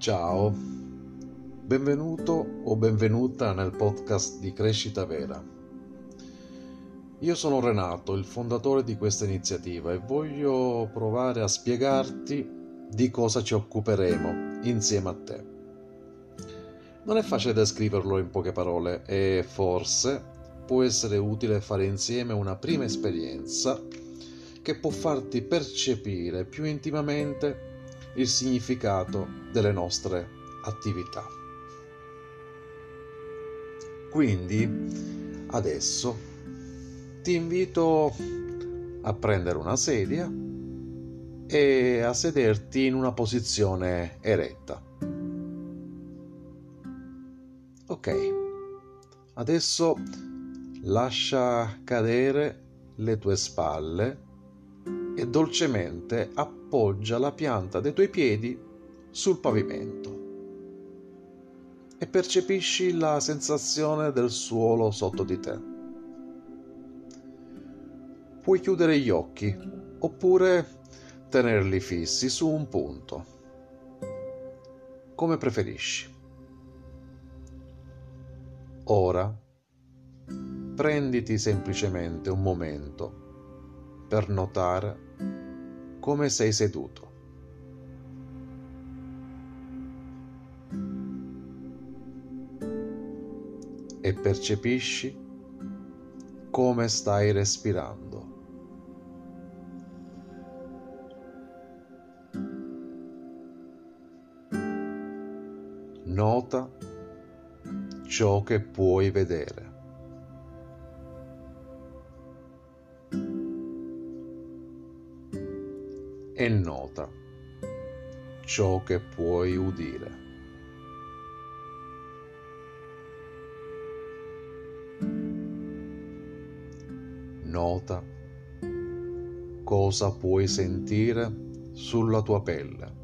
Ciao, benvenuto o benvenuta nel podcast di Crescita Vera. Io sono Renato, il fondatore di questa iniziativa e voglio provare a spiegarti di cosa ci occuperemo insieme a te. Non è facile descriverlo in poche parole e forse può essere utile fare insieme una prima esperienza che può farti percepire più intimamente il significato delle nostre attività. Quindi adesso ti invito a prendere una sedia e a sederti in una posizione eretta. Ok, adesso lascia cadere le tue spalle e dolcemente appoggia la pianta dei tuoi piedi sul pavimento e percepisci la sensazione del suolo sotto di te. Puoi chiudere gli occhi oppure tenerli fissi su un punto, come preferisci. Ora prenditi semplicemente un momento per notare come sei seduto. E percepisci come stai respirando. Nota ciò che puoi vedere. E nota ciò che puoi udire. Nota cosa puoi sentire sulla tua pelle.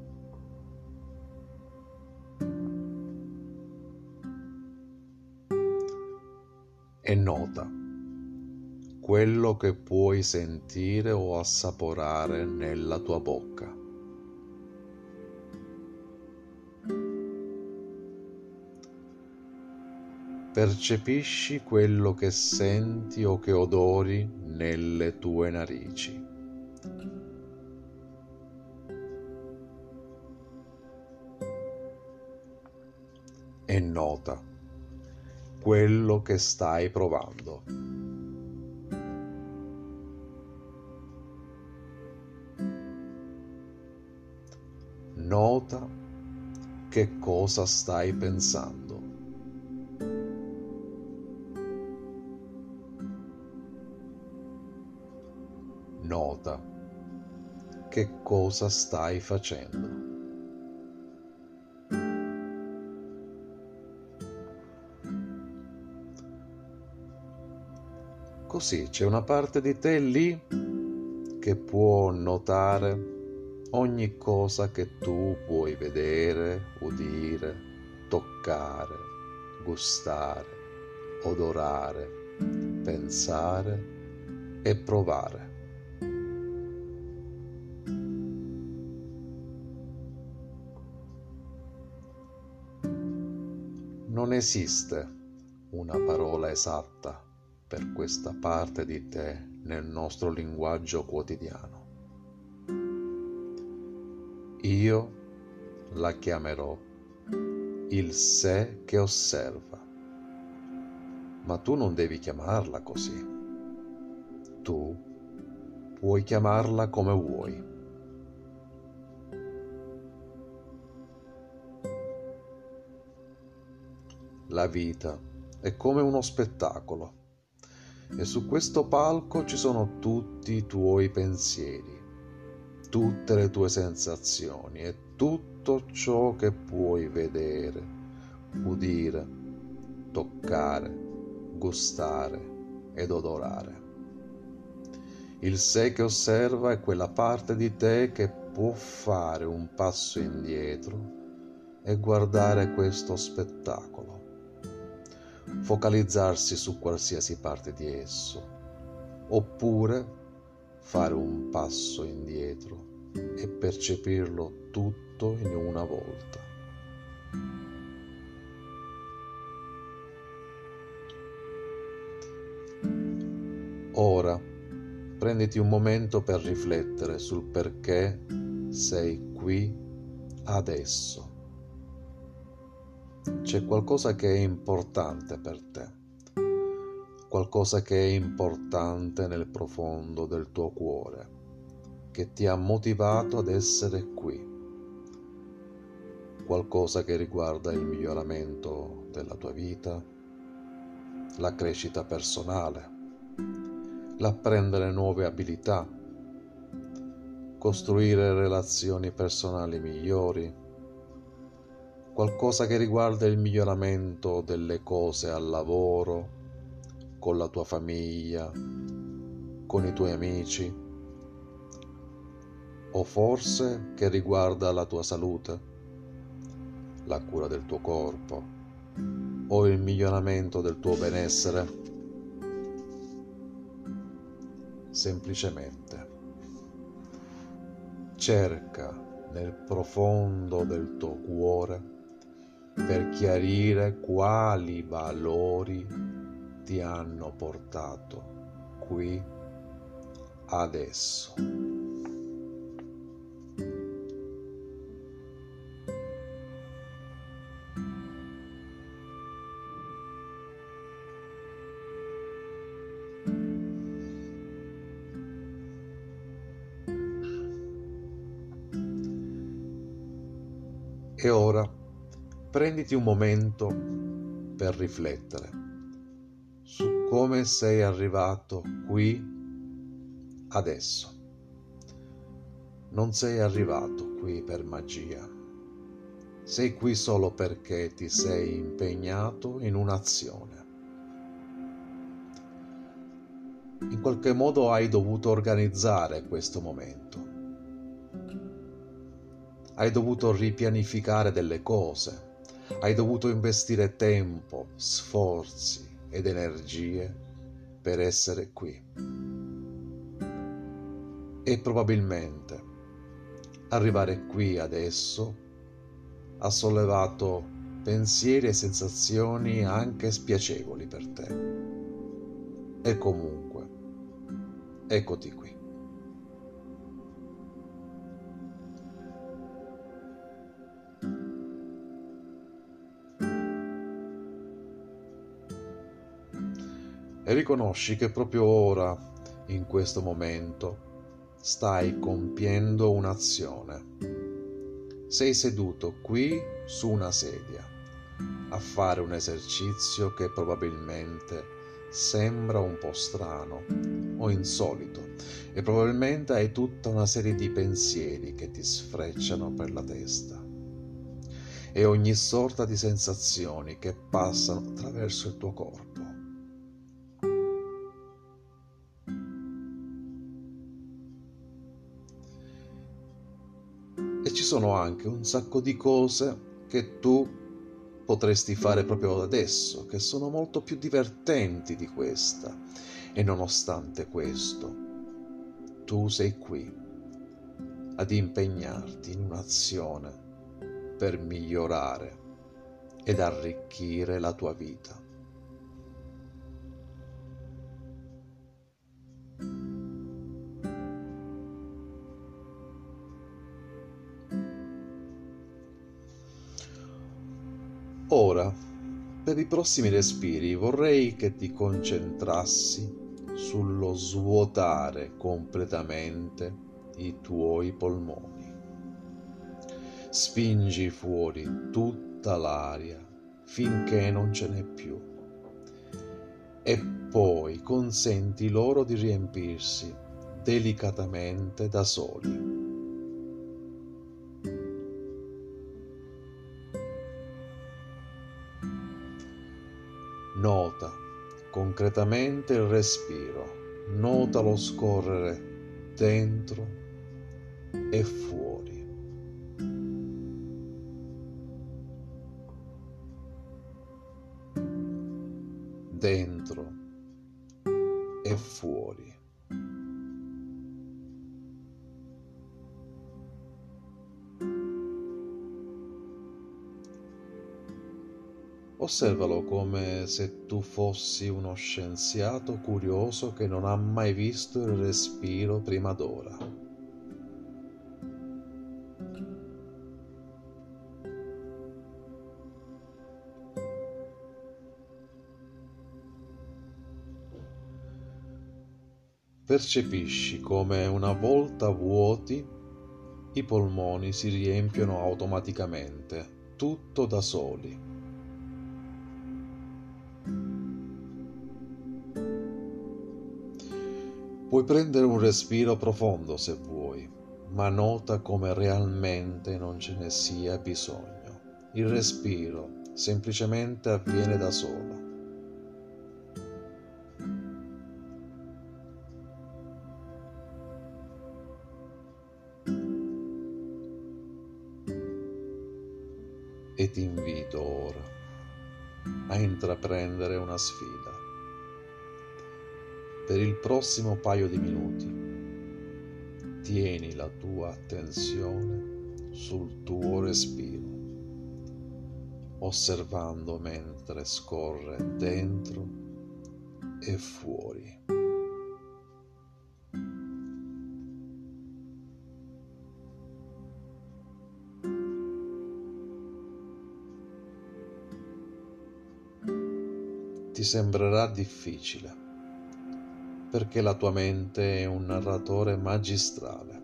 E nota quello che puoi sentire o assaporare nella tua bocca. Percepisci quello che senti o che odori nelle tue narici. E nota quello che stai provando. Nota che cosa stai pensando. Nota che cosa stai facendo. Così c'è una parte di te lì che può notare ogni cosa che tu puoi vedere, udire, toccare, gustare, odorare, pensare e provare. Non esiste una parola esatta per questa parte di te nel nostro linguaggio quotidiano. Io la chiamerò il sé che osserva. Ma tu non devi chiamarla così. Tu puoi chiamarla come vuoi. La vita è come uno spettacolo e su questo palco ci sono tutti i tuoi pensieri tutte le tue sensazioni e tutto ciò che puoi vedere, udire, toccare, gustare ed odorare. Il sé che osserva è quella parte di te che può fare un passo indietro e guardare questo spettacolo, focalizzarsi su qualsiasi parte di esso, oppure fare un passo indietro e percepirlo tutto in una volta. Ora prenditi un momento per riflettere sul perché sei qui adesso. C'è qualcosa che è importante per te, qualcosa che è importante nel profondo del tuo cuore, che ti ha motivato ad essere qui, qualcosa che riguarda il miglioramento della tua vita, la crescita personale l'apprendere nuove abilità, costruire relazioni personali migliori, qualcosa che riguarda il miglioramento delle cose al lavoro, con la tua famiglia, con i tuoi amici, o forse che riguarda la tua salute, la cura del tuo corpo o il miglioramento del tuo benessere semplicemente. Cerca nel profondo del tuo cuore per chiarire quali valori ti hanno portato qui adesso. E ora prenditi un momento per riflettere come sei arrivato qui adesso. Non sei arrivato qui per magia. Sei qui solo perché ti sei impegnato in un'azione. In qualche modo hai dovuto organizzare questo momento hai dovuto ripianificare delle cose, hai dovuto investire tempo, sforzi ed energie per essere qui. E probabilmente arrivare qui adesso ha sollevato pensieri e sensazioni anche spiacevoli per te. E comunque, eccoti qui. E riconosci che proprio ora, in questo momento, stai compiendo un'azione. Sei seduto qui su una sedia a fare un esercizio che probabilmente sembra un po' strano o insolito e probabilmente hai tutta una serie di pensieri che ti sfrecciano per la testa e ogni sorta di sensazioni che passano attraverso il tuo corpo. Sono anche un sacco di cose che tu potresti fare proprio adesso, che sono molto più divertenti di questa. E nonostante questo, tu sei qui ad impegnarti in un'azione per migliorare ed arricchire la tua vita. I prossimi respiri vorrei che ti concentrassi sullo svuotare completamente i tuoi polmoni. Spingi fuori tutta l'aria finché non ce n'è più e poi consenti loro di riempirsi delicatamente da soli. Concretamente il respiro, nota lo scorrere dentro e fuori. Osservalo come se tu fossi uno scienziato curioso che non ha mai visto il respiro prima d'ora. percepisci come una volta vuoti i polmoni si riempiono automaticamente, tutto da soli. Puoi prendere un respiro profondo se vuoi, ma nota come realmente non ce ne sia bisogno. Il respiro semplicemente avviene da solo. e ti invito ora a intraprendere una sfida. Per il prossimo paio di minuti tieni la tua attenzione sul tuo respiro, osservando mentre scorre dentro e fuori. ti sembrerà difficile, perché la tua mente è un narratore magistrale.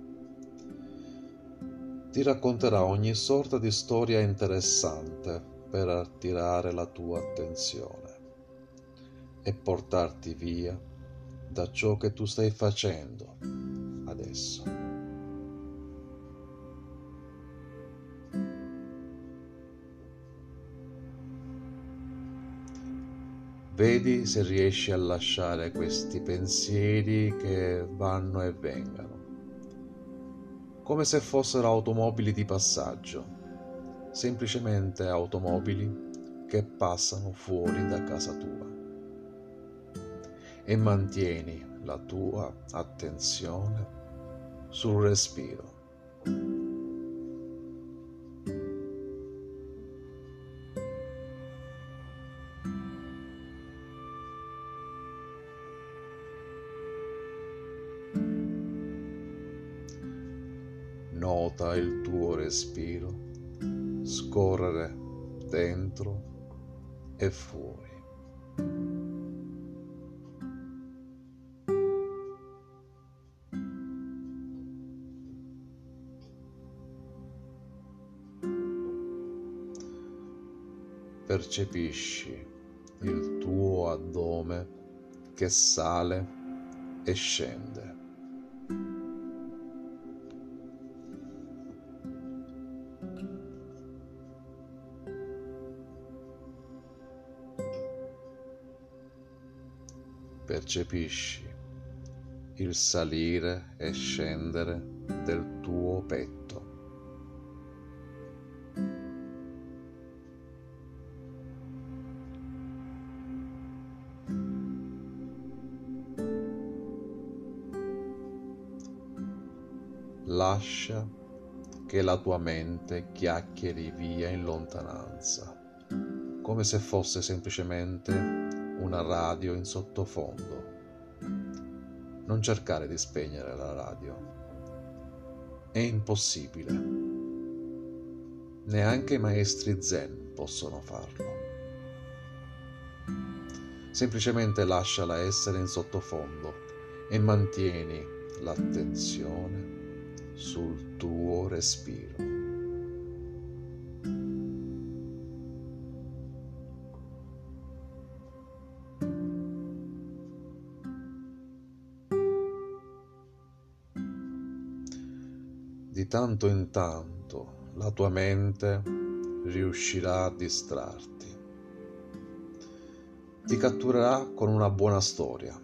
Ti racconterà ogni sorta di storia interessante per attirare la tua attenzione e portarti via da ciò che tu stai facendo adesso. Vedi se riesci a lasciare questi pensieri che vanno e vengano, come se fossero automobili di passaggio, semplicemente automobili che passano fuori da casa tua. E mantieni la tua attenzione sul respiro. Nota il tuo respiro scorrere dentro e fuori. Percepisci il tuo addome che sale e scende. Percepisci il salire e scendere del tuo petto. Lascia che la tua mente chiacchieri via in lontananza, come se fosse semplicemente una radio in sottofondo. Non cercare di spegnere la radio. È impossibile. Neanche i maestri zen possono farlo. Semplicemente lasciala essere in sottofondo e mantieni l'attenzione sul tuo respiro. Tanto in tanto la tua mente riuscirà a distrarti. Ti catturerà con una buona storia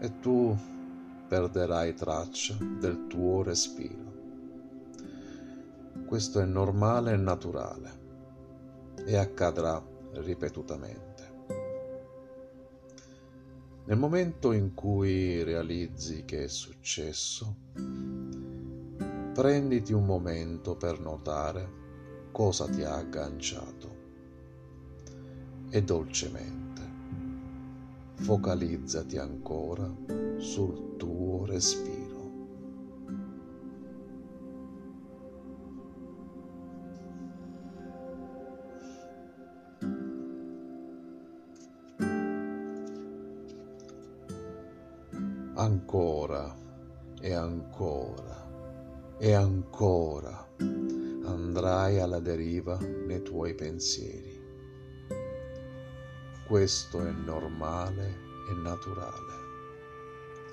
e tu perderai traccia del tuo respiro. Questo è normale e naturale e accadrà ripetutamente. Nel momento in cui realizzi che è successo, prenditi un momento per notare cosa ti ha agganciato e dolcemente. Focalizzati ancora sul tuo respiro. ancora e ancora e ancora andrai alla deriva nei tuoi pensieri. Questo è normale e naturale.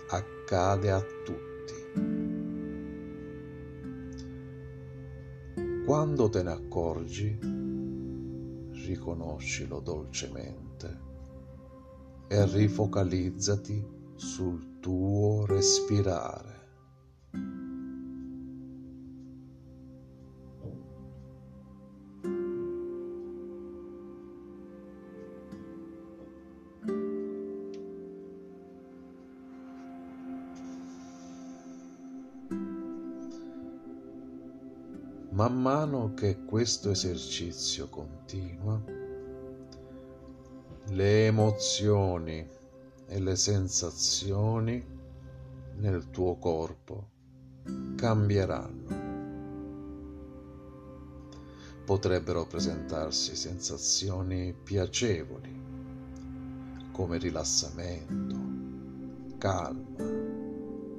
Accade a tutti. Quando te ne accorgi, riconoscilo dolcemente e rifocalizzati sul tuo respirare. Mano che questo esercizio continua, le emozioni e le sensazioni nel tuo corpo cambieranno. Potrebbero presentarsi sensazioni piacevoli come rilassamento, calma,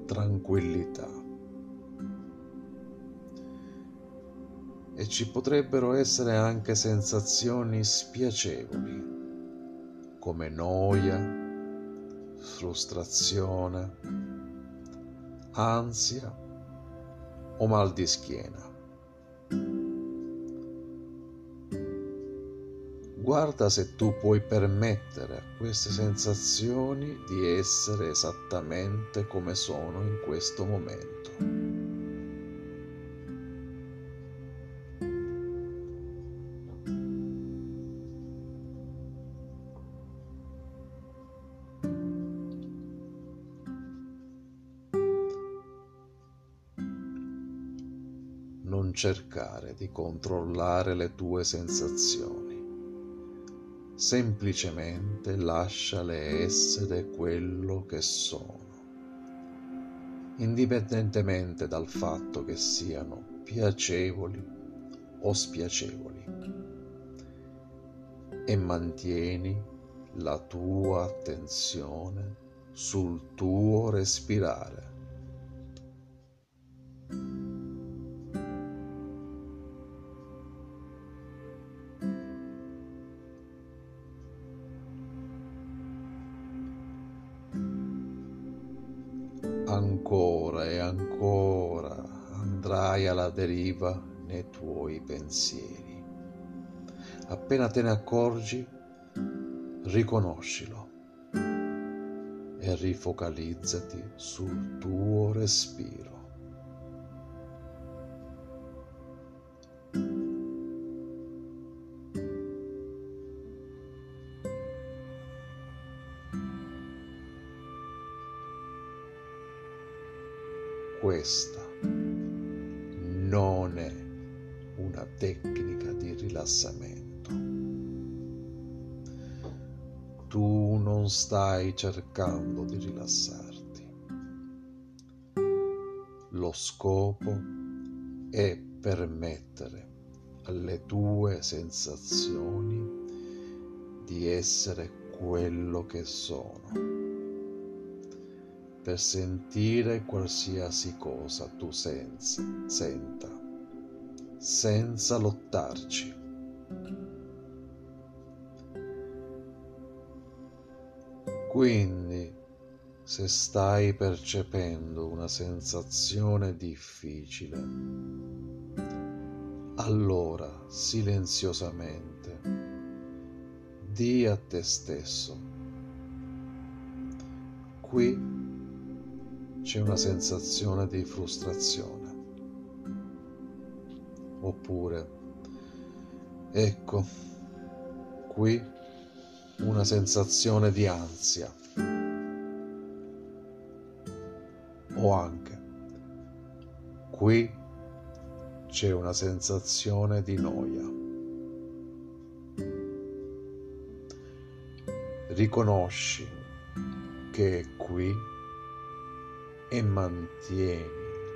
tranquillità. E ci potrebbero essere anche sensazioni spiacevoli come noia, frustrazione, ansia o mal di schiena. Guarda se tu puoi permettere a queste sensazioni di essere esattamente come sono in questo momento. Non cercare di controllare le tue sensazioni. Semplicemente lasciale essere quello che sono, indipendentemente dal fatto che siano piacevoli o spiacevoli. E mantieni la tua attenzione sul tuo respirare. Ancora e ancora andrai alla deriva nei tuoi pensieri. Appena te ne accorgi, riconoscilo e rifocalizzati sul tuo respiro. Cercando di rilassarti. Lo scopo è permettere alle tue sensazioni di essere quello che sono per sentire qualsiasi cosa tu senza, senta, senza lottarci. Quindi, se stai percependo una sensazione difficile, allora silenziosamente di a te stesso, qui c'è una sensazione di frustrazione. Oppure, ecco, qui una sensazione di ansia. O anche, qui c'è una sensazione di noia. riconosci che è qui e mantieni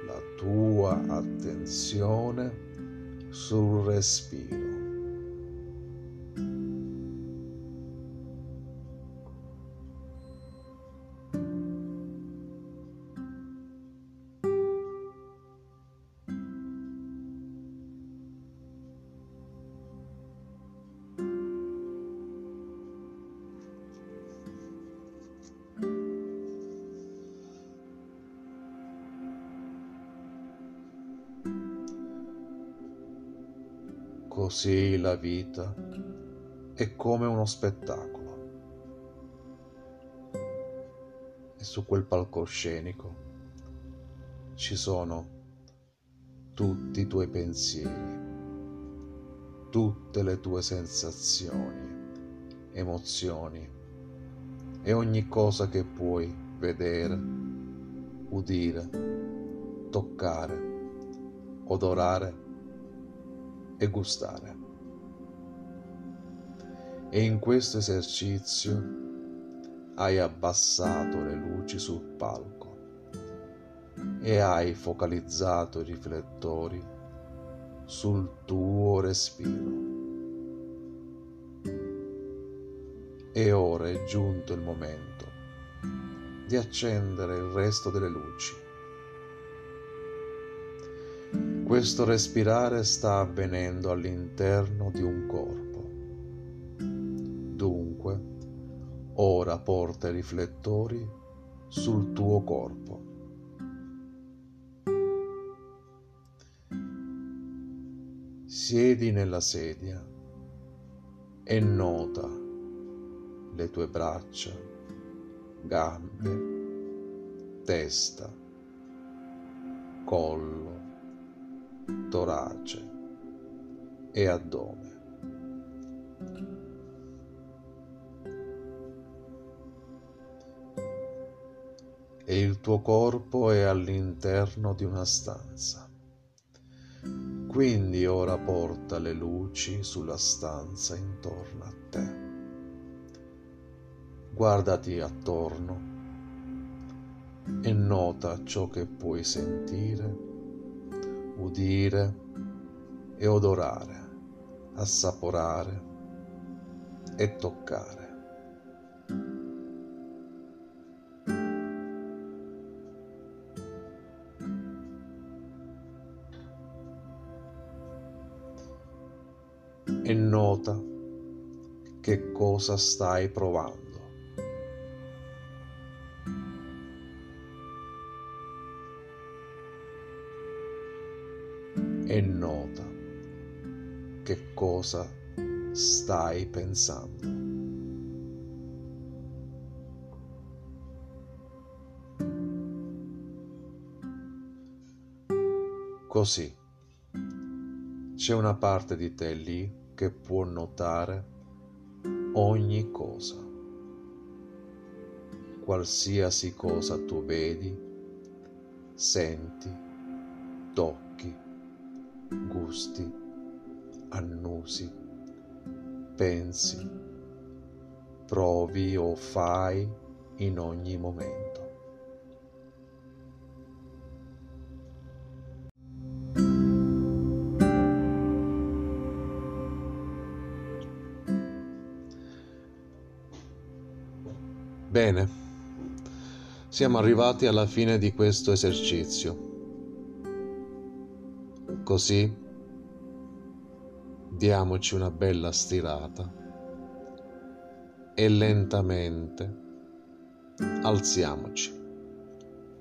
la tua attenzione sul respiro. Così la vita è come uno spettacolo. E su quel palcoscenico ci sono tutti i tuoi pensieri, tutte le tue sensazioni, emozioni e ogni cosa che puoi vedere, udire, toccare, odorare e gustare. E in questo esercizio hai abbassato le luci sul palco e hai focalizzato i riflettori sul tuo respiro. E ora è giunto il momento di accendere il resto delle luci Questo respirare sta avvenendo all'interno di un corpo. Dunque, ora porta i riflettori sul tuo corpo. Siedi nella sedia e nota le tue braccia, gambe, testa, collo torace e addome. E il tuo corpo è all'interno di una stanza. Quindi ora porta le luci sulla stanza intorno a te. Guardati attorno e nota ciò che puoi sentire udire e odorare, assaporare e toccare. E nota che cosa stai provando. E nota che cosa stai pensando. Così c'è una parte di te lì che può notare ogni cosa, qualsiasi cosa tu vedi, senti, tocchi gusti, annusi, pensi, provi o fai in ogni momento. Bene, siamo arrivati alla fine di questo esercizio. Così diamoci una bella stirata e lentamente alziamoci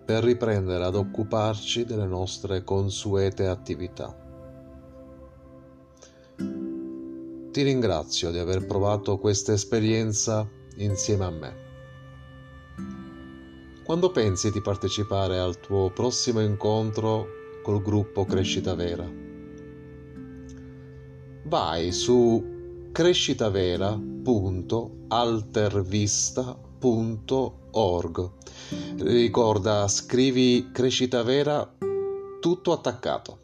per riprendere ad occuparci delle nostre consuete attività. Ti ringrazio di aver provato questa esperienza insieme a me. Quando pensi di partecipare al tuo prossimo incontro col gruppo Crescita Vera. Vai su crescitavera.altervista.org. Ricorda, scrivi Crescita Vera tutto attaccato.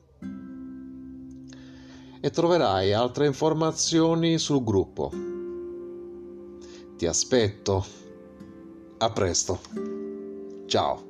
E troverai altre informazioni sul gruppo. Ti aspetto. A presto. Ciao.